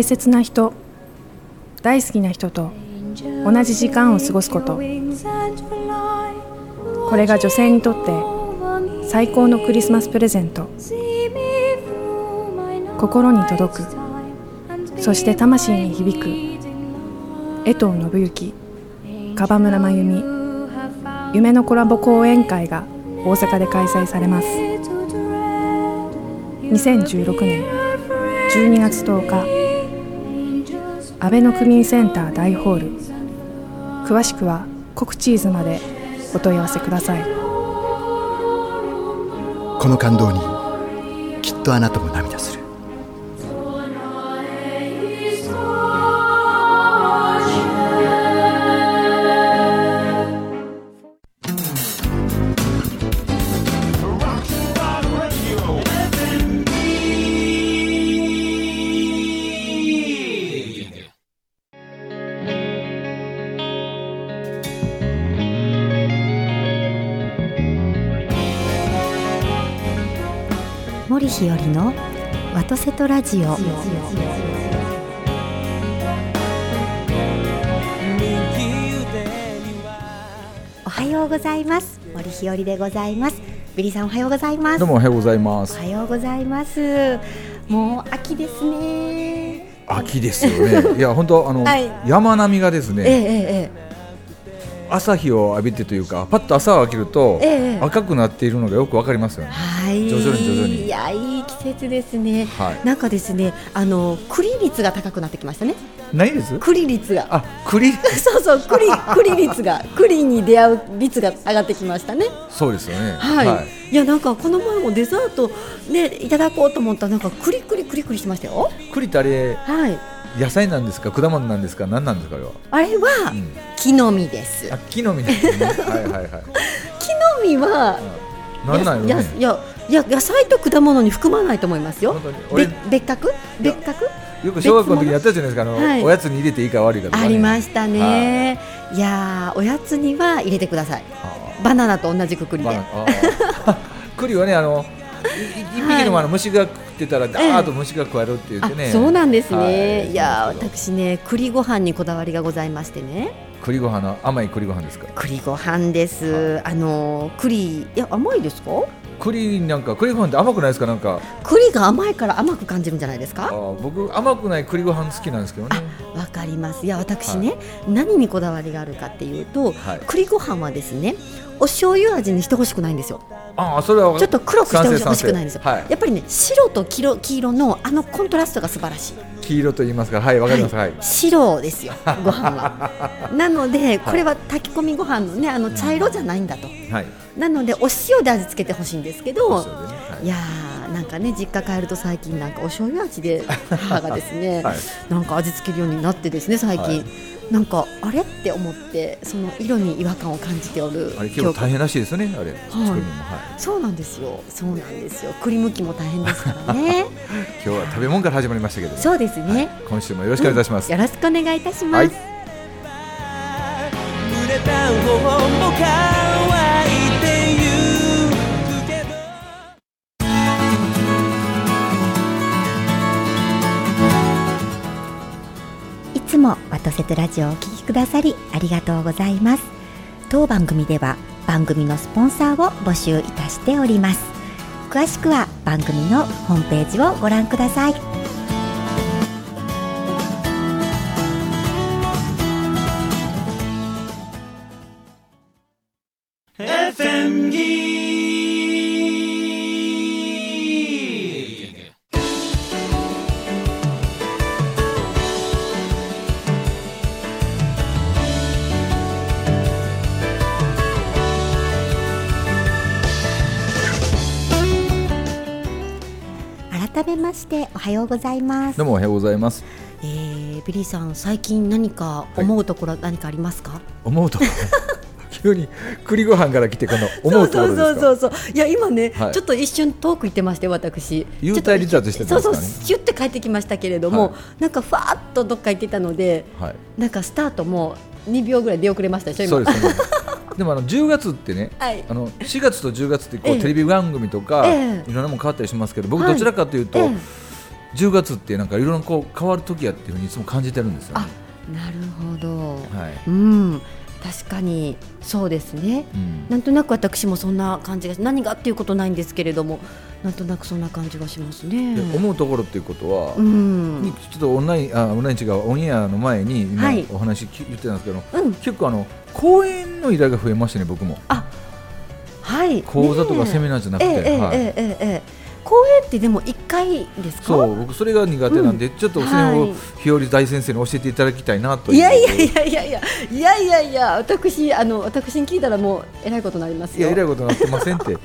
大切な人大好きな人と同じ時間を過ごすこと。これが女性にとって最高のクリスマスプレゼント。心に届く。そして魂に響く。江藤信之樺村真由美。夢のコラボ講演会が大阪で開催されます。2016年12月10日安倍の区民センター大ホール。詳しくはコクチーズまでお問い合わせください。この感動にきっとあなたも涙する。日和のワトセトラジオ。おはようございます。森日和でございます。ビリーさんおはようございます。どうもおはようございます。お。はようございます。もう秋ですね。秋ですよね。いや本当あの、はい。山並みがですね、ええええ朝日を浴びてというか、パッと朝を開けると、ええ。赤くなっているのがよくわかりますよね。はい。徐々に徐々に。いやいい季節ですね、はい。なんかですねあの栗率が高くなってきましたね。ないです？栗率が。あ、栗？そうそう栗栗率が栗に出会う率が上がってきましたね。そうですよね。はい、い、やなんかこの前もデザートねいただこうと思ったらなんかクリクリクリクリしてましたよ。栗ってあれはい野菜なんですか、果物なんですか、何なんですか？あれは。あれはうん。木の実です。あ、木の実ですね。はいはいはい。木の実はなん。なんやよね。いやいや野菜と果物に含まないと思いますよ。べ別格？別格？よく小学校の時にやったじゃないですか。あの、はい。おやつに入れていいか悪いかね。ありましたね、い、やーおやつには入れてください。あバナナと同じくくりで。栗 はねあのい一匹でもあの虫が食ってたらダーッと虫が食われるって言ってね、そうなんですね、はいい、や私ね栗ご飯にこだわりがございましてね栗ご飯の甘い栗ご飯ですか栗ご飯です、あの栗いや甘いですか栗なんか栗ご飯って甘くないですかなんか？栗が甘いから甘く感じるんじゃないですあかー僕甘くない栗ご飯好きなんですけどね。わかります。いや私ね、何にこだわりがあるかっていうとはい。栗ご飯はですねお醤油味にしてほしくないんですよ。ああそれはちょっと黒くしてほしくないんですよ、はい。やっぱりね白と黄色黄色のあのコントラストが素晴らしい黄色と言いますか。はいわかります。はい、白ですよ ご飯は。なのでこれは炊き込みご飯のねあの茶色じゃないんだと、はい。なのでお塩で味付けてほしいんですけどね。はい。いやーなんかね実家帰ると最近なんかお醤油味で母がですね、はい。なんか味付けるようになってですね最近、はいなんかあれ？って思ってその色に違和感を感じておるあれ結構大変らしいですよねあれ、作るのもはい。そうなんですよ。そうなんですよ。栗むきも大変ですからね。今日は食べ物から始まりましたけど。そうですね、はい。今週もよろしくお願いいたします、よろしくお願いいたします、はいもワトセトラジオをお聴きくださりありがとうございます。当番組では番組のスポンサーを募集いたしております。詳しくは番組のホームページをご覧ください。改めましておはようございます。どうもおはようございます。えー、ビリーさん最近何か思うところ何かありますか、思うところ？急に栗ご飯から来てこの思うところですか？そうそうそうそう。いや今ね、はい。ちょっと一瞬遠く行ってまして私。幽体離脱してたね？そうそうシュって帰ってきましたけれども、はい。なんかふわっとどっか行ってたのではい。なんかスタートも2秒ぐらい出遅れましたでしょ今。そうですねでもあの10月ってね、はい。あの4月と10月ってこう、ええ。テレビ番組とか、ええ。いろんなもん変わったりしますけど僕はいどちらかというと、ええ。10月ってなんかいろいろこう変わる時やっていうふうにいつも感じてるんですよね。なるほど、はい。うん確かにそうですね。うん。なんとなく私もそんな感じが何がっていうことないんですけれどもなんとなくそんな感じがしますね。で思うところっていうことは、うん。にちょっとオンラインあオンライン違うオンエアの前に今はい。お話き言ってたんですけど、うん。結構あの講演の依頼が増えましたね僕もはい講座とかセミナナーじゃなくて、ええええはいええええ公演ってでも一回ですか？そう僕それが苦手なんで、ちょっとそれをはい。日和大先生に教えていただきたいなといやいやいやいやいやいやいやいや私あの私に聞いたらもうえらいことになりますよ。いやえらいことになってませんって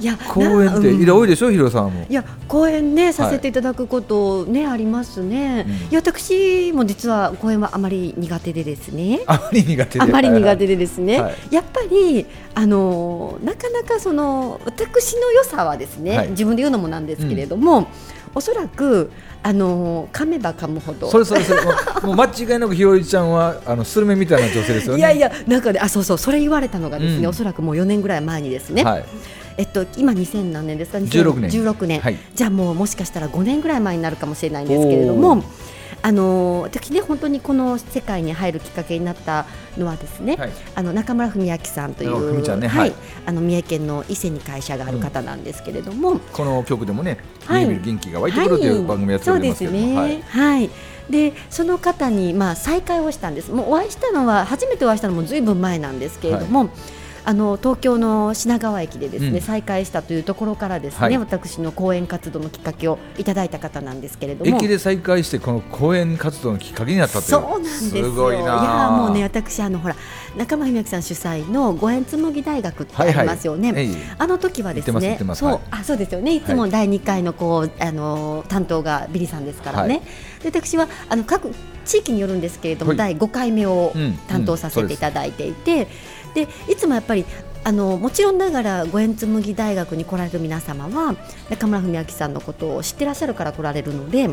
いや講演ってな依頼多いでしょ、ヒロさんも。いや講演ねさせていただくことね、ありますね、うん。いや私も実は講演はあまり苦手でですね。あまり苦手であまり苦手ででですね、はい。やっぱりあのなかなかその私の良さはですね、はい。自分で言うのもなんですけれども、おそらくあの噛めば噛むほどそれそれそれ。もう 間違いなくひよりちゃんはあのスルメみたいな女性ですよね。いやいやなんかねあそうそうそれ言われたのがですね、うん。おそらくもう4年ぐらい前にですね、はいえっと今2000何年ですか？16年。16年、はい。じゃあもうもしかしたら5年ぐらい前になるかもしれないんですけれどもあの私ね本当にこの世界に入るきっかけになったのはですね、はい。あの中村文明さんというね。ははい。いあの三重県の伊勢に会社がある方なんですけれども、この曲でもね、はい。元気が湧いてくるという番組やっておりますけど。はい。はい。でその方にまあ再会をしたんです。もうお会いしたのは初めてお会いしたのもずいぶん前なんですけれども。あの東京の品川駅でですね、うん。再会したというところからですね、はい。私の講演活動のきっかけをいただいた方なんですけれども。駅で再会してこの講演活動のきっかけになったという。そうなんですよ。ごいないやもうね私あのほら中間文明さん主催の五円紬大学ってありますよね、はいはい。あの時はですねそうあそうですよね。いつも第2回のこう、あの担当がビリさんですからね、はい。で私はあの各地域によるんですけれども、はい。第5回目をうん。担当させていただいていて、でいつもやっぱりあのもちろんながら五円紬大学に来られる皆様は中村文明さんのことを知ってらっしゃるから来られるので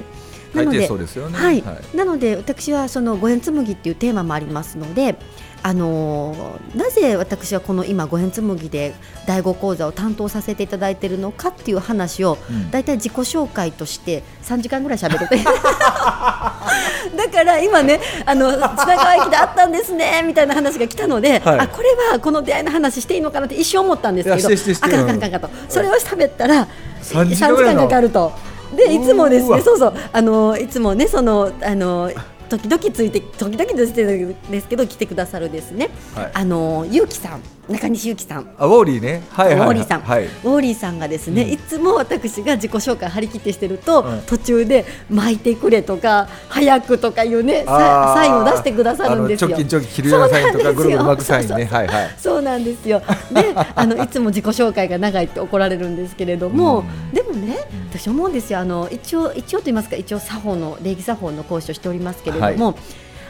なのでそうですよね。はい、なので私はその五円紬っていうテーマもありますので、あのーなぜ私はこの今五円紬で第五講座を担当させていただいているのかっていう話を、うん。だいたい自己紹介として3時間ぐらい喋るとだから今ねあの品川駅であったんですねみたいな話が来たので、はい。あこれはこの出会いの話していいのかなって一瞬思ったんですけどあかんあかんあかんあかんと。それを喋ったら3 3時時間かかると。でいつもですねそうそう。あのいつもねそのあの時々ついて時々ですですけど来てくださるですね、はい。あのゆうきさん中西ゆうきさん。あウォーリーね。はいはいはい。ウォーリーさん、はい。ウォーリーさんがですね、うん。いつも私が自己紹介張り切ってしてると、うん。途中で巻いてくれとか早くとかいうねサインを出してくださるんですよ。あのチョキチョキ切るようなサインとかぐるぐる巻くサインね。はいはい。そうなんですよ。で、あのいつも自己紹介が長いって怒られるんですけれども、うん。でもね、私思うんですよ。あの一応一応と言いますか、一応作法の礼儀作法の講師をしておりますけれども、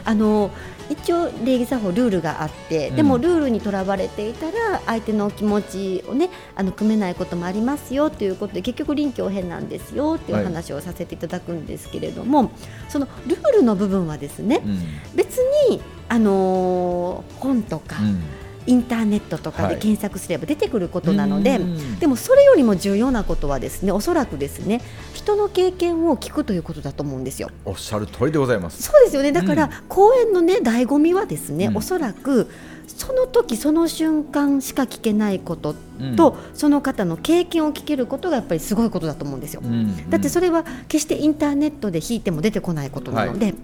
あの一応礼儀作法ルールがあって、でもうんルールにとらわれていたら相手の気持ちをね、あの組めないこともありますよということで結局臨機応変なんですよっていう話をさせていただくんですけれども、そのルールの部分はですね、うん。別にあのー本とか。うんインターネットとかはい。で検索すれば出てくることなので、うん。でもそれよりも重要なことはですねおそらくですね人の経験を聞くということだと思うんですよ。おっしゃる通りでございます。そうですよね。だから、うん。講演のね醍醐味はですね、うん。おそらくその時その瞬間しか聞けないことうんと、その方の経験を聞けることがやっぱりすごいことだと思うんですよ。うんだってそれは決してインターネットで弾いても出てこないことなので、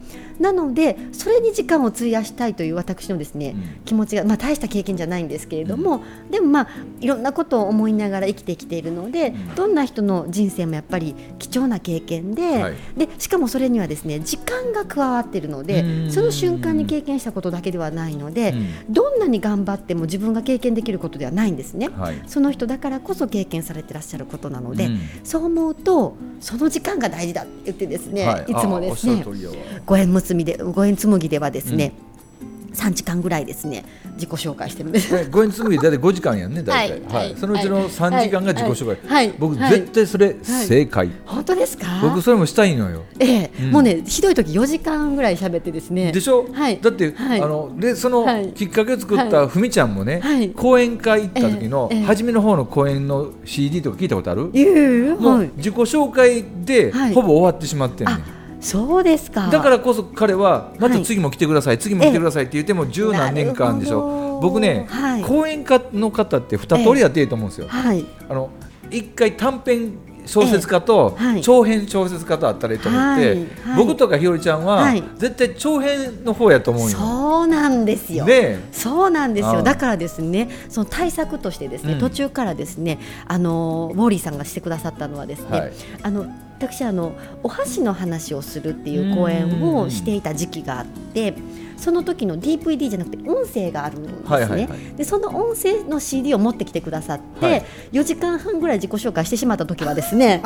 なのでそれに時間を費やしたいという私のですね、うん。気持ちが、まあ、大した経験じゃないんですけれども、でもまあいろんなことを思いながら生きてきているので、ん。どんな人の人生もやっぱり貴重な経験で,、はい。でしかもそれにはですね時間が加わっているのでうん。その瞬間に経験したことだけではないので、うん。どんなに頑張っても自分が経験できることではないんですね。はいその人だからこそ経験されてらっしゃることなので、うん。そう思うとその時間が大事だって言ってですね、はいい、つもですねあおっしゃる通りやわ五円結びで五円紬ではですね、3時間ぐらいですね自己紹介してるんです。ね五円紬大体5時間やんね大体、はい。はい。そのうちの3時間が自己紹介、はい。はい。僕、はい。絶対それ正解、本当ですか？僕それもしたいのよ。ええ。うん。もうねひどい時4時間ぐらい喋ってですね。でしょ、はい。だって、はい。あのでそのはい。きっかけを作ったふみちゃんもね、はい。講演会行った時の初めの方の講演の CD とか聞いたことある、いえいえもはい。う自己紹介ではい。ほぼ終わってしまってんねん、あそうですか。だからこそ彼はまたはい。次も来てください、次も来てくださいって言っても十何年間でしょ。僕ね、はい。講演家の方って二通りやっていいと思うんですよ、はい。あの一回短編小説家と長編小説家とあったらいいと思って、はいはい僕とかひよりちゃんは、はい絶対長編の方やと思うよ。そうなんですよ。でそうなんですよ。だからですね、その対策としてですね、うん途中からですね、あのウォーリーさんがしてくださったのはですね、はいあの私あのお箸の話をするっていう講演をしていた時期があって。その時の DVD じゃなくて音声があるんですね、はいはいはい。でその音声の CD を持ってきてくださって、はい。4時間半ぐらい自己紹介してしまった時はですね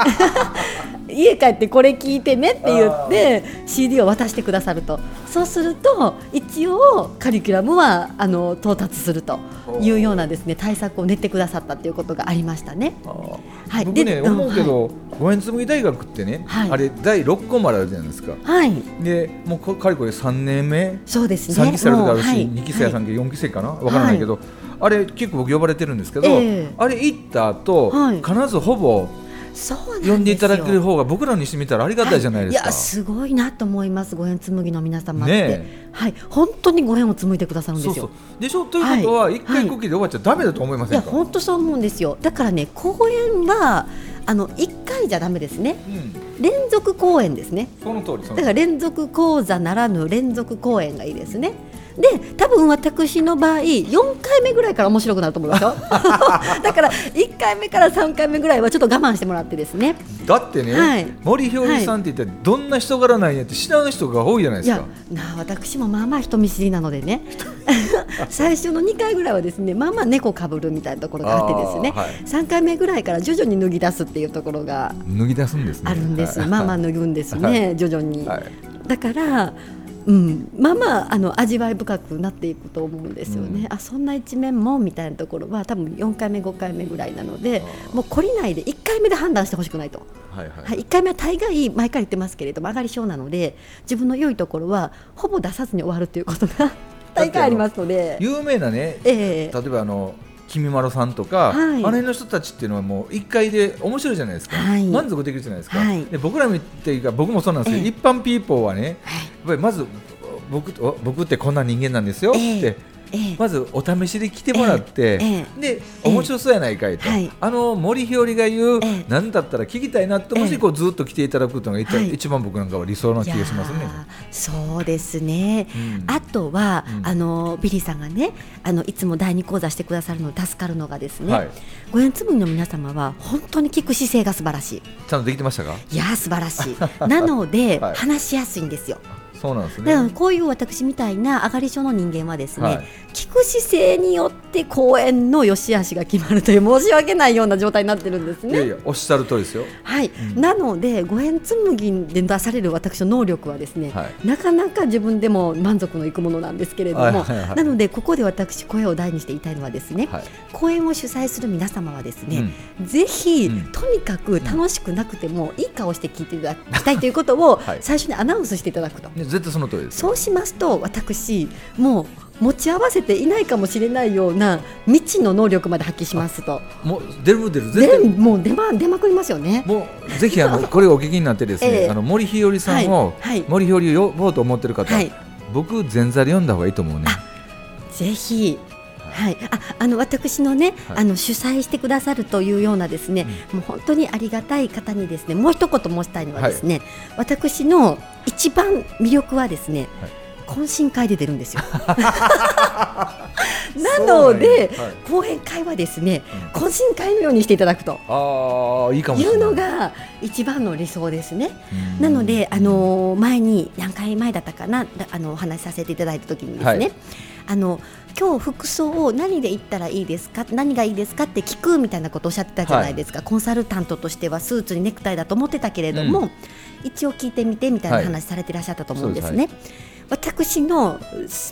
家帰ってこれ聞いてねって言って CD を渡してくださると。そうすると一応カリキュラムはあの到達するというようなですね。対策を練ってくださったということがありましたね。はい。僕ねで思うけうんど五円紬大学ってね、はい。あれ第6個まであるじゃないですか。はい。でもうこかれこれ3年目？そうですね。3期生ある時あるし、もうはい。2期生や3期生4期生かな？わからないけど、あれ結構僕呼ばれてるんですけど、ええ。あれ行った後、はい。必ずほぼ呼んでいただける方が僕らにしてみたらありがたいじゃないですか。いやすごいなと思いますご縁紡ぎの皆様って、ねはい。本当にご縁を紡いでくださるんですよ。でしょ？ということははい。一回こきで終わっちゃダメだと思いまいやせんか、本当そう思うんですよ。だからね公演はあの一回じゃダメですね。うん、連続公演ですね。その通り。だから連続講座ならぬ連続公演がいいですねで多分私の場合4回目ぐらいから面白くなると思いますよ。だから1回目から3回目ぐらいはちょっと我慢してもらってですね。だってね、はい。森ひよりさんって一体どんな人柄なんやって知らん人が多いじゃないですか。なあ私もまあまあ人見知りなのでね。最初の2回ぐらいはですねまあまあ猫かぶるみたいなところがあってですね、はい。3回目ぐらいから徐々に脱ぎ出すっていうところが脱ぎ出すんですね。あるんです、はい。まあまあ脱ぐんですね、は徐々に、はい。だから、うん、まあまああの味わい深くなっていくと思うんですよね、うん。あそんな一面もみたいなところは多分4回目5回目ぐらいなのでもう懲りないで1回目で判断してほしくないと。はいはい。はい、1回目は大概毎回言ってますけれども上がり症なので自分の良いところはほぼ出さずに終わるということが大概ありますので。有名なね、ええ。例えばあの君まろさんとか、はい。あの辺の人たちっていうのはもう一回で面白いじゃないですか、はい。満足できるじゃないですか、はい。で僕らみっていうか僕もそうなんですけど、ええ。一般ピーポーはねやっはいぱりまず僕お僕ってこんな人間なんですよって、まずお試しで来てもらって、ええ。で面白そうやないかいと、はい。あの森ひよりが言う、ええ。なんだったら聞きたいなってもしこうずっと来ていただくのが一,、はい。一番僕なんかは理想な気がしますね。そうですね、うん。あとは、うん。あのビリーさんがねあのいつも第二講座してくださるの助かるのがですね、はい。ご縁つむぎの皆様は本当に聞く姿勢が素晴らしい。ちゃんとできてましたか？いやー素晴らしい。なので、はい。話しやすいんですよそうなんですね。こういう私みたいな上がり症の人間はですね、はい聞く姿勢によって公演の良し悪しが決まるという申し訳ないような状態になってるんですね。いやいやおっしゃる通りですよ。はい、うんなので五円紬で出される私の能力はですね、はいなかなか自分でも満足のいくものなんですけれども、はいはいはいなのでここで私声を大にして言いたいのはですね、はい。公演を主催する皆様はですね、うんぜひ、うんとにかく楽しくなくてもいい顔して聞いていただきたいということをはい最初にアナウンスしていただくと。ね絶対その通りです。そうしますと私もう持ち合わせていないかもしれないような未知の能力まで発揮しますと。もう出る出る絶で対もう出ま出まくりますよね。もうぜひあのこれをお聞きになってですね、ええ。あの森ひよりさんを、はいはい。森ひよりを呼ぼうと思ってる方、はい。僕前座で読んだ方がいいと思うね。ぜひ。はい、ああの私のね、はい。あの主催してくださるというようなですね、もう本当にありがたい方にですねもう一言申したいのはですね、私の一番魅力はですね、懇親会で出るんですよ。なので、そうなんや。はい。講演会はですね、懇親会のようにしていただくと。いいかもしい。う。のが一番の理想ですね。うん。なので、あの前に何回前だったかなあのお話しさせていただいた時にですね、はい。あの今日服装を何で行ったらいいですか何がいいですかって聞くみたいなことをおっしゃってたじゃないですか、コンサルタントとしてはスーツにネクタイだと思ってたけれども、うん。一応聞いてみてみたいな話されていらっしゃったと思うんですね。私の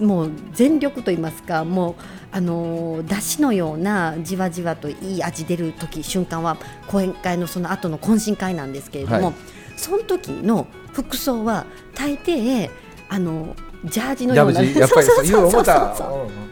もう全力と言いますかもうあの出汁のようなじわじわといい味出る時瞬間は講演会のその後の懇親会なんですけれども、はい。その時の服装は大抵あのジャージのようなジやっぱりそう言うそうそうそう。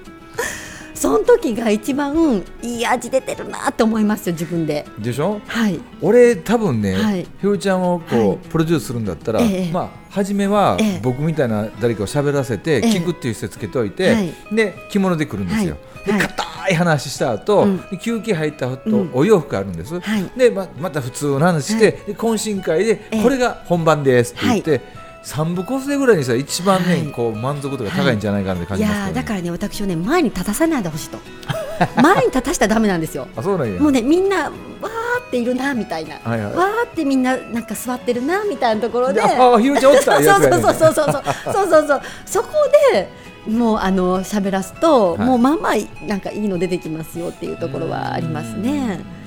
その時が一番いい味出てるなって思いますよ自分で。うんでしょ？はい。俺多分ね、はい。ひよりちゃんをこう、はい。プロデュースするんだったら、ええ。まあ初めはええ。僕みたいな誰かを喋らせてええ。聞くっていう施設つけといて、はい。で着物で来るんですよ。はい。はい。で硬い話した後、うん。で休憩入った後、うん。お洋服あるんです。はい。でままた普通の話して、で懇親会で、ええ。これが本番ですって言って。三部構成ぐらいにしたら一番ね、はい。こう満足度が高いんじゃないかなって感いじますけど、ね。やーだからね私はね前に立たさないでほしいと。前に立たしたらダメなんですよ。あそうなんや。もうねみんなわーっているなみたいな、はいはい。わーってみんななんか座ってるなみたいなところで。で ああひよりちゃんおったそうそうそうそうそう。そうそうそう。そこでもうあの喋らすと、はい。もうまあまあなんかいいの出てきますよっていうところはありますね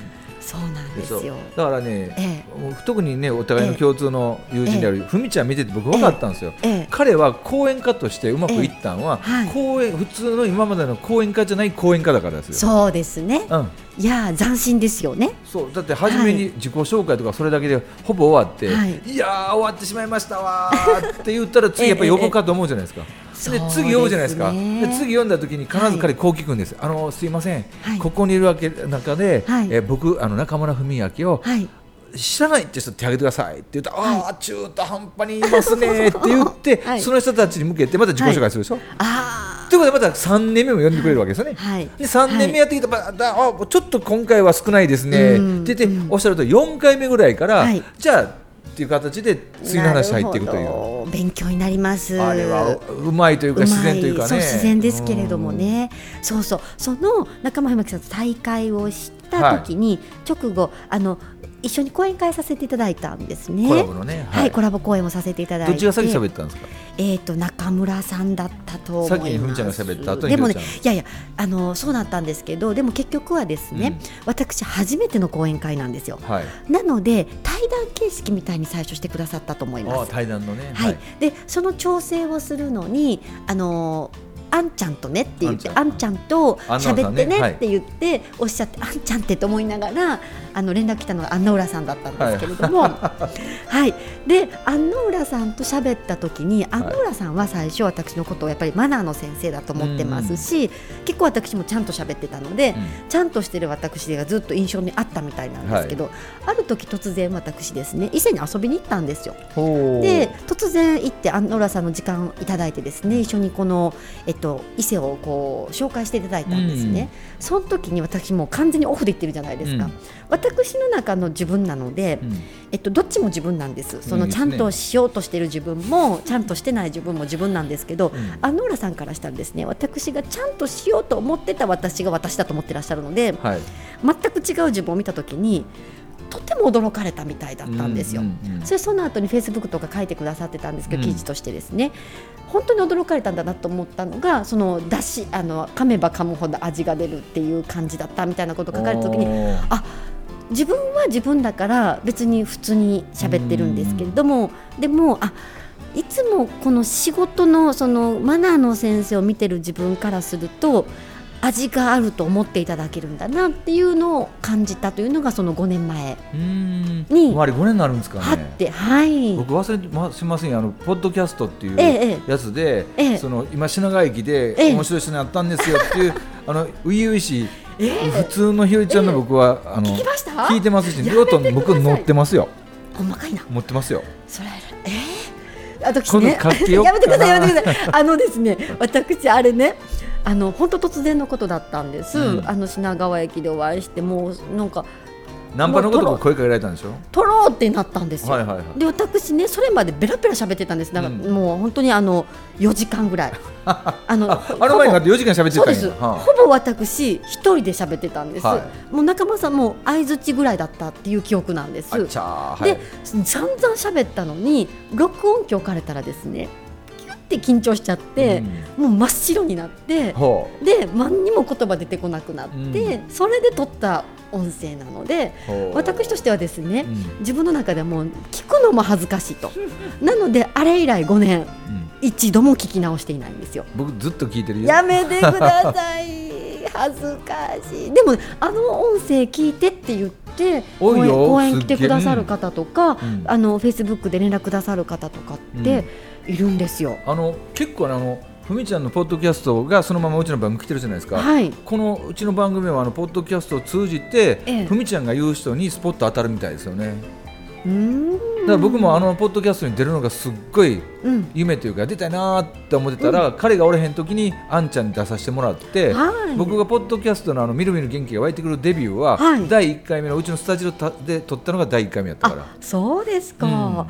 そうなんですよ。だからね、えもう特にねお互いの共通の友人であるふみちゃん見てて僕分かったんですよ、ええ。彼は講演家としてうまくいったんは、ええ。はい。講演普通の今までの講演家じゃない講演家だからですよ。そうですね。うん、いやー斬新ですよね。そう。だって初めに自己紹介とかそれだけでほぼ終わって、はい。い、やー終わってしまいましたわーって言ったら次やっぱり呼ぼうかと思うじゃないですか。ええで次呼ぶじゃないですか。ですね。で次読んだ時に必ず彼こう聞くんです、あのすいません、はい。ここにいるわけ中で、はい。えー僕あの中村文明を、はい。知らないって人手挙げてくださいって言ったら、ああ中途半端にいますね って言って、はい。その人たちに向けてまた自己紹介するでしょ、あということでまた3年目も呼んでくれるわけですよね。はい。で3年目やってきたら、だあちょっと今回は少ないですね。うん。って言って、おっしゃると4回目ぐらいから、はい。じゃあっていう形で次の話入っていくという。勉強になります。あれはうまいというか自然というかね。そう自然ですけれどもね、そうそう。その仲間ひまきさんと大会をした時に、直後あの一緒に講演会させていただいたんですね。コラボのねはい、はいコラボ講演をさせていただいて。どっちが先喋ったんですか？えっ、と中村さんだったと思います。先にふみちゃんが喋った後にでもねいやいやあのそうだったんですけどでも結局はですね、私初めての講演会なんですよ。はい。なので対談形式みたいに最初してくださったと思います。ああ対談のねはい、でその調整をするのにあのーあんちゃんとねって言ってああん。んちゃんと喋ってねって言っておっしゃってあんちゃんってと思いながらあの連絡来たのがアンナウラさんだったんですけれども、はい、でアンナウラさんと喋った時にアンナウラさんは最初私のことをやっぱりマナーの先生だと思ってますし、結構私もちゃんと喋ってたので、ちゃんとしてる私がずっと印象にあったみたいなんですけど、ある時突然私ですね伊勢に遊びに行ったんですよ。で突然行ってアンノラさんの時間いただいてですね一緒にこの、えっと、伊勢をこう紹介していただいたんですね、その時に私もう完全にオフで行ってるじゃないですか、うん私の中の自分なので、うん。えっと、どっちも自分なんです。そのちゃんとしようとしてる自分もちゃんとしてない自分も自分なんですけど、ん。アンノーラさんからしたらですね。私がちゃんとしようと思ってた私が私だと思ってらっしゃるのではい。全く違う自分を見た時にとても驚かれたみたいだったんですよ。うんうんうんそれその後にフェイスブックとか書いてくださってたんですけど、うん。記事としてですね。本当に驚かれたんだなと思ったのがそのだしあの噛めば噛むほど味が出るっていう感じだったみたいなことを書かれた時にあ自分は自分だから別に普通に喋ってるんですけれどもでもあいつもこの仕事のそのマナーの先生を見てる自分からすると味があると思っていただけるんだなっていうのを感じたというのがその5年前に生まれ5年になるんですかね。はって、はい。僕忘れてません。よあのポッドキャストっていうえええ。やつで、ええ。その今品川駅でええ。面白い人に会ったんですよっていう、あの初々しい、普通のひよりちゃんの僕は、あの聞きました？聞いてますしやめてヨートン僕乗ってますよ。細かいな。持ってますよ。それえー、私ね。やめてくださいやめてください。あのですね私あれねあの本当突然のことだったんです、うん。あの品川駅でお会いしてもうなんかナンパのことも声かけられたんでしょ？撮ろうってなったんですよ、はいはいはい。で私ねそれまでベラベラ喋ってたんです。なんか、うん。もう本当にあの4時間ぐらい。あのああの前になって4時間喋ってたんや。はあほぼ私一人で喋ってたんです、はもう仲間さんも相づちぐらいだったっていう記憶なんです。あっちゃーはいで散々喋ったのに録音機置かれたらですねて緊張しちゃって、もう真っ白になってほで何にも言葉出てこなくなって、うん。それで撮った音声なので私としてはですね、うん。自分の中でもう聞くのも恥ずかしいと。なのであれ以来5年うん。一度も聞き直していないんですよ。僕ずっと聞いてるよ。やめてください。恥ずかしい。でもあの音声聞いてって言って公演来てくださる方とか、うん。あのフェイスブックで連絡くださる方とかっているんですよ。あの結構ねあのふみちゃんのポッドキャストがそのままうちの番組来てるじゃないですか、はい。このうちの番組はあのポッドキャストを通じて、ええ。ふみちゃんが言う人にスポット当たるみたいですよねだから僕もあのポッドキャストに出るのがすっごいうん。夢というか出たいなーって思ってたら、彼がおれへん時にあんちゃんに出させてもらって、はい。僕がポッドキャストのあのみるみる元気が湧いてくるデビューは、はい。第1回目のうちのスタジオで撮ったのが第1回目やったから。あそうですか、うん。あの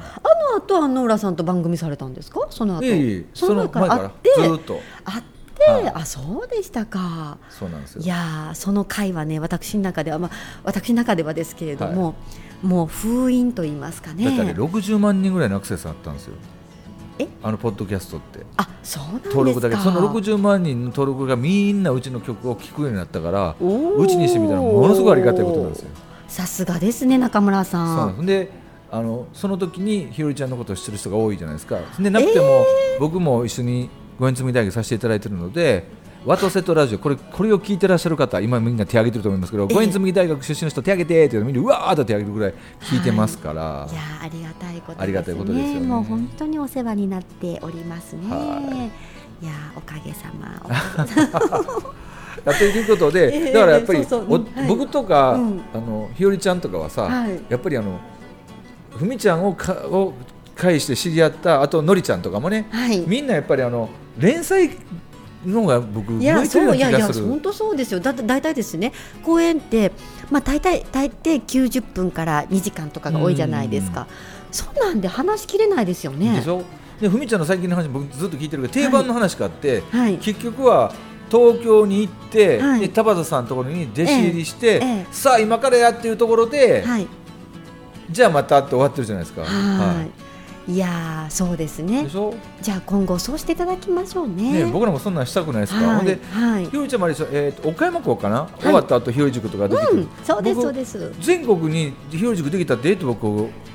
後あの浦さんと番組されたんですか？その後。いえその前から。ずーっと。あって、はい。あそうでしたか。そうなんですよ。いやーその回はね私の中では、まあ、私の中ではですけれども、もう封印と言いますかね。だってあれ60万人ぐらいのアクセスあったんですよ。え？あのポッドキャストって。あそうなんですか。登録だけ。その60万人の登録がみんなうちの曲を聴くようになったからうちにしてみたらものすごいありがたいことなんですよ。さすがですね中村さなんであのその時にひよりちゃんのことを知ってる人が多いじゃないですか。でなくても、僕も一緒にご縁積み大学させていただいているのでワトセトラジオこれこれを聞いてらっしゃる方今みんな手挙げてると思いますけど、ええ。ご縁積み大学出身の人手挙げてってみんなうわーっと手挙げるぐらい聞いてますから、いやーありがたいことですね。ありがたいことですよね。もう本当にお世話になっておりますね。はい。やーおかげさま。やっていくことで、ええだからやっぱりそうそう。はい。僕とか、うん。あのひよりちゃんとかはさ、はい。やっぱりあのふみちゃんをかを介して知り合ったあとのりちゃんとかもね、はい。みんなやっぱりあの連載のが僕いやそういやいや。本当そうですよ。だって大体ですね。公演ってまあ大体大抵90分から2時間とかが多いじゃないですか。そんなんで話しきれないですよね。でしょ？でふみちゃんの最近の話僕ずっと聞いてるけど定番の話があって、はい。結局は東京に行って、はい。で田畑さんのところに弟子入りして、ええ。さあ今からやっていうところで、はい。じゃあまたって終わってるじゃないですか。はいいやーそうですね。でしょ？じゃあ今後そうしていただきましょうね。ね、僕らもそんなんしたくないですか、はいほんで、はい。ひよりちゃんもあれですよ、えーと岡山校かな、終わった後ひより塾とか出てくる、うんそうです僕そうです。全国にひより塾できたってええと僕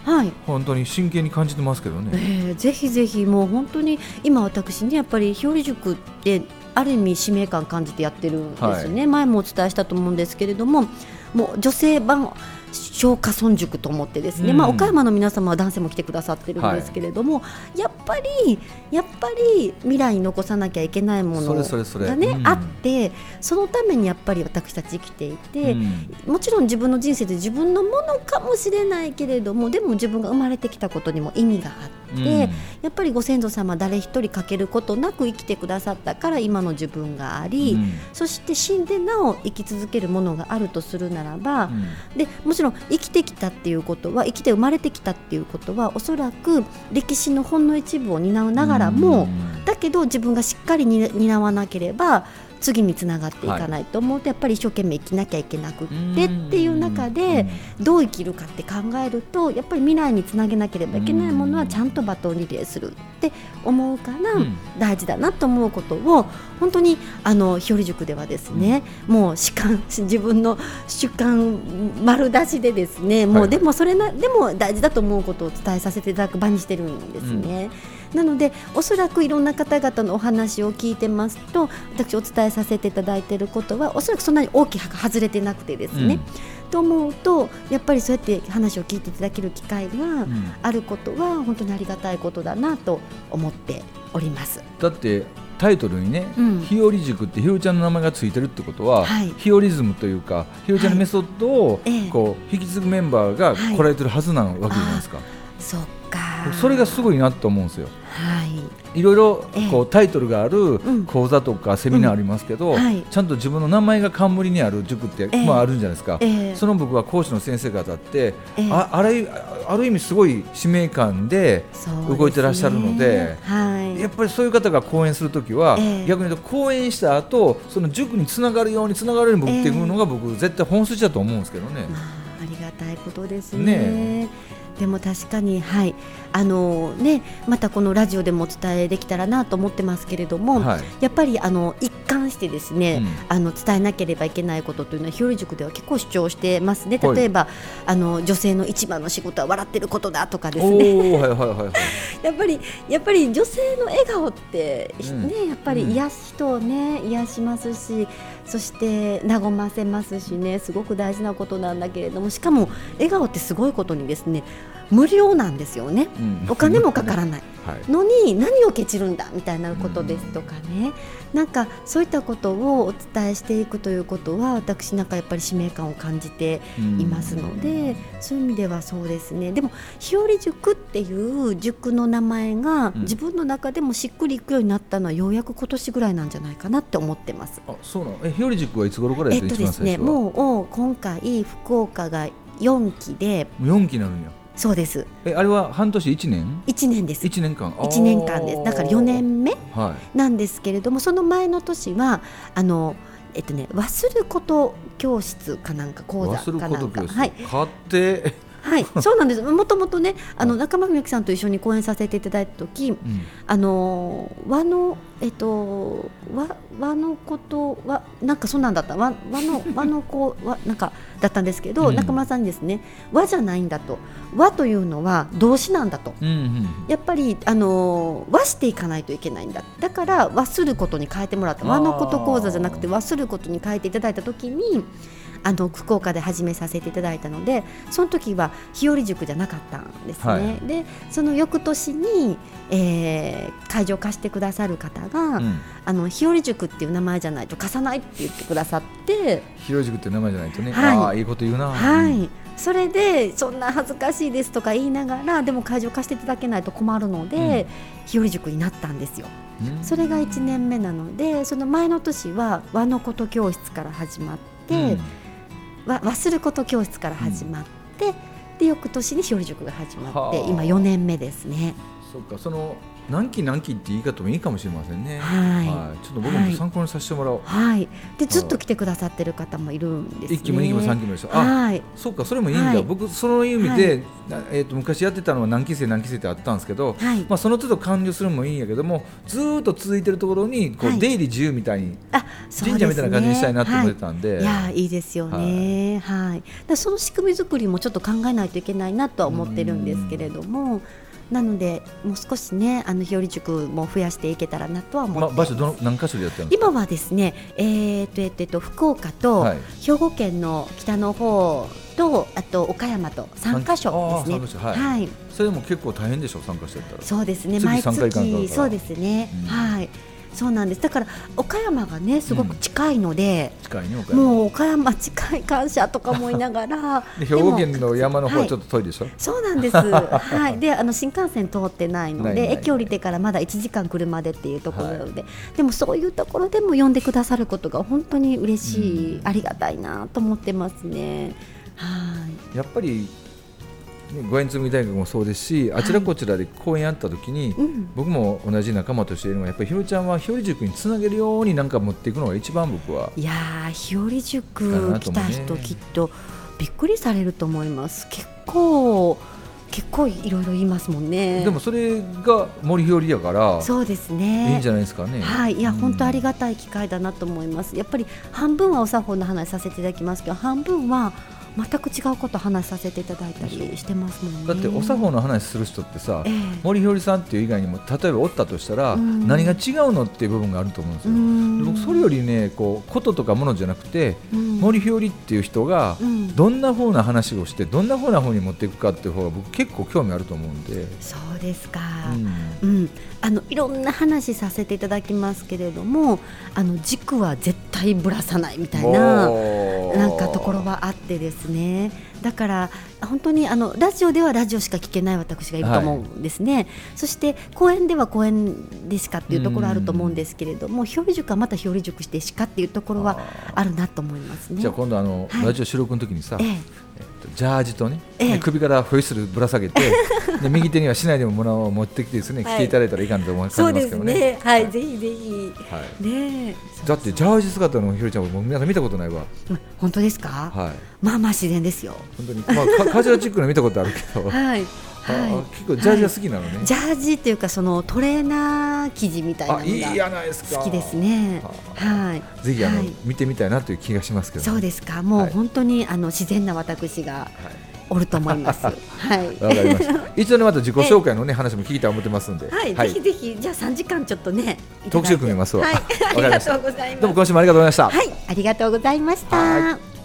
はい。本当に真剣に感じてますけどね、えーぜひぜひもう本当に今私ねやっぱり日和塾ってある意味使命感感じてやってるんですね、前もお伝えしたと思うんですけれどももう女性版小華村塾と思ってですね、うん。まあ、岡山の皆様は男性も来てくださってるんですけれども、やっぱりやっぱり未来に残さなきゃいけないものそれそれそれ。がねうん。あってそのためにやっぱり私たち生きていて、うん。もちろん自分の人生で自分のものかもしれないけれどもでも自分が生まれてきたことにも意味があって、うん。やっぱりご先祖様誰一人欠けることなく生きてくださったから今の自分があり、うん。そして死んでなお生き続けるものがあるとするならば、うん。でもちろん生きてきたっていうことは生きて生まれてきたっていうことはおそらく歴史のほんの一部を担うながらも、うん。だけど自分がしっかりに担わなければ次につながっていかないと思うと、やっぱり一生懸命生きなきゃいけなくってっていう中でどう生きるかって考えるとやっぱり未来につなげなければいけないものはちゃんとバトンリレーするって思うから、うん。大事だなと思うことを本当にあの日和塾ではですね、もう主観自分の主観丸出しでですねもはい。うでもそれなでも大事だと思うことを伝えさせていただく場にしてるんですね。なのでおそらくいろんな方々のお話を聞いてますと私お伝えさせていただいていることはおそらくそんなに大きく外れてなくてですね、と思うとやっぱりそうやって話を聞いていただける機会がうん。あることは本当にありがたいことだなと思っております。だってタイトルにね、うん。ひより塾ってひよりちゃんの名前がついてるってことは、はい。ひよリズムというかひよりちゃんのメソッドをええ。こう引き継ぐメンバーがはい。来られてるはずなわけじゃないですか、そっかそれがすごいなと思うんですよ。はい。いろいろええ。こうタイトルがあるん。講座とかセミナーありますけど、ちゃんと自分の名前が冠にある塾って、ええ。まあ、あるんじゃないですか、ええ。その僕は講師の先生方って、ええ。ああるある意味すごい使命感で動いてらっしゃるのではい。やっぱりそういう方が講演するときは、ええ。逆に言うと講演した後その塾につながるようにつながるように持っていくのが僕、絶対本筋だと思うんですけどね。まあ、ありがたいことですね。ね。でも確かにはい。あのねまたこのラジオでもお伝えできたらなと思ってますけれども、はい。やっぱりあの一貫してですね、うん。あの伝えなければいけないことというのは日和塾では結構主張してますね。はい。例えば、あの女性の一番の仕事は笑ってることだとかですおね やっぱりやっぱり女性の笑顔って、うん。ねやっぱり癒し人をね癒しますしそして和ませますしねすごく大事なことなんだけれどもしかも笑顔ってすごいことにですね無料なんですよね。うん。お金もかからない。はい。のに何をケチるんだみたいなことですとかね、なんかそういったことをお伝えしていくということは私なんかやっぱり使命感を感じていますので、そういう意味ではそうですね。でも日和塾っていう塾の名前がうん。自分の中でもしっくりいくようになったのはようやく今年ぐらいなんじゃないかなって思ってます。あそうなの？え日和塾はいつ頃からえっやってとですねもう今回福岡が4期で4期になるんやそうです。えあれは半年1年？1年です。1年間。あー1年間です。だから4年目はい。なんですけれどもその前の年はあのえっとね忘ること教室かなんか講座かなんか。こと教室。はい。買って、はい そうなんです。もともとねあのはい。仲間文明さんと一緒に講演させていただいた時うん。あの和のえっと和和のことはなんかそんなんだった。和和の 和の子はなんかだったんですけど、うん。仲間さんにですね。和じゃないんだと。和というのは動詞なんだと。うんうんやっぱりあの和していかないといけないんだ。だから和することに変えてもらった。和のこと講座じゃなくて和することに変えていただいた時にあの福岡で始めさせていただいたのでその時は日和塾じゃなかったんですね、はい。でその翌年に、えー会場貸してくださる方が、うん。あの日和塾っていう名前じゃないと貸さないって言ってくださって、日和塾って名前じゃないとね、はい。ああいいこと言うな。はい、それでそんな恥ずかしいですとか言いながらでも会場貸していただけないと困るので、日和塾になったんですよ。うん。それが1年目なのでその前の年は和のこと教室から始まって、わ忘ること教室から始まって、で翌年に日和塾が始まってはあ今4年目ですね。そっかその何期何期って言い方もいいかもしれませんね。はい。ちょっと僕も参考にさせてもらおう、はい、でずっと来てくださってる方もいるんですね。一期も二期も三期もでしょあはい、そうかそれもいいんだ、はい。僕その意味で、なえー、と昔やってたのは何期生何期生ってあったんですけど、はい。まあ、その都度完了するのもいいんやけどもずーっと続いてるところにこう、はい。出入り自由みたいにあそう神社みたいな感じにしたいなと思ってたたんで、い。やいいですよね、はい。だその仕組み作りもちょっと考えないといけないなとは思ってるんですけれどもなのでもう少しねあの日和塾も増やしていけたらなとは思ってまいます、場所どの何箇所でやってるんですか？今はですね、えーとえっとえっと福岡とはい兵庫県の北の方とあと岡山と3カ所ですね。はいはい、それでも結構大変でしょ参加してったらそうですね。次毎月そうですね。うんはい。そうなんです。だから岡山がねすごく近いので、近いね岡山もう岡山近い感謝とか思いながら で兵庫県の山の方ははいちょっと遠いでしょ、そうなんです。はい。で、あの新幹線通ってないので、駅降りてからまだ1時間車でっていうところなので、でもそういうところでも呼んでくださることが本当に嬉しい、うんありがたいなと思ってますね。はい。やっぱり、ね、ご縁紬大学もそうですしあちらこちらで講演あった時に、うん。僕も同じ仲間としているのはやっぱりひろちゃんはひろ塾につなげるようになんか持っていくのが一番僕はいやー、日和か塾来た人、きっとびっくりされると思います。結構、結構いろいろ言いますもんね。でもそれが森ひよりやからそうですね。いいんじゃないですかね。はい、いや、うん本当ありがたい機会だなと思います。やっぱり半分はお作法の話させていただきますけど、半分は全く違うこと話させていただいたりしてますもんね。だってお作法の話する人ってさ、ええ森ひよりさんっていう以外にも例えばおったとしたら、うん何が違うのっていう部分があると思うんですうよ。んで僕それよりねこうこととかものじゃなくて、うん森ひよりっていう人がうんどんな風な話をしてどんな風な方に持っていくかっていう方が僕結構興味あると思うんで。そうですか。うんうん、あのいろんな話させていただきますけれども、あの軸は絶対ぶらさないみたいな。なんかところはあってですね。だから本当にあのラジオではラジオしか聞けない私がいると思うんですね、そして公演では公演でしかっていうところあると思うんですけれども表裏塾はまた表裏塾してしかっていうところはあるなと思いますね。じゃあ今度あの、はいラジオ収録の時にさ、えええっとジャージとね、ええで首からホイッスルぶら下げて で右手には市内でもものを持ってきてですね、はい着ていただいたらいいかなと思いますけどね。ね。はい、ぜひぜひ。はいねえ。だってジャージ姿のひろちゃんも皆さん見たことないわ。うん本当ですか？はい。まあまあ自然ですよ。本当にまあカカジュアルチックの見たことあるけど、はい。あは結構ジャージが好きなのね。い。ジャージっていうかそのトレーナー生地みたいなのあいいがじゃないですか。好きですね。はい。ぜひあの、はい見てみたいなという気がしますけど、そうですか。もうはい本当にあの自然な私がはいおると思います。はい。わかりました。一応ねまた自己紹介のね話も聞いと思ってますんで、はい、ぜひぜひじゃあ三時間ちょっとね特集組みますわはい、ありがとうございます。どうも今週もありがとうございました。はい、ありがとうございました。はい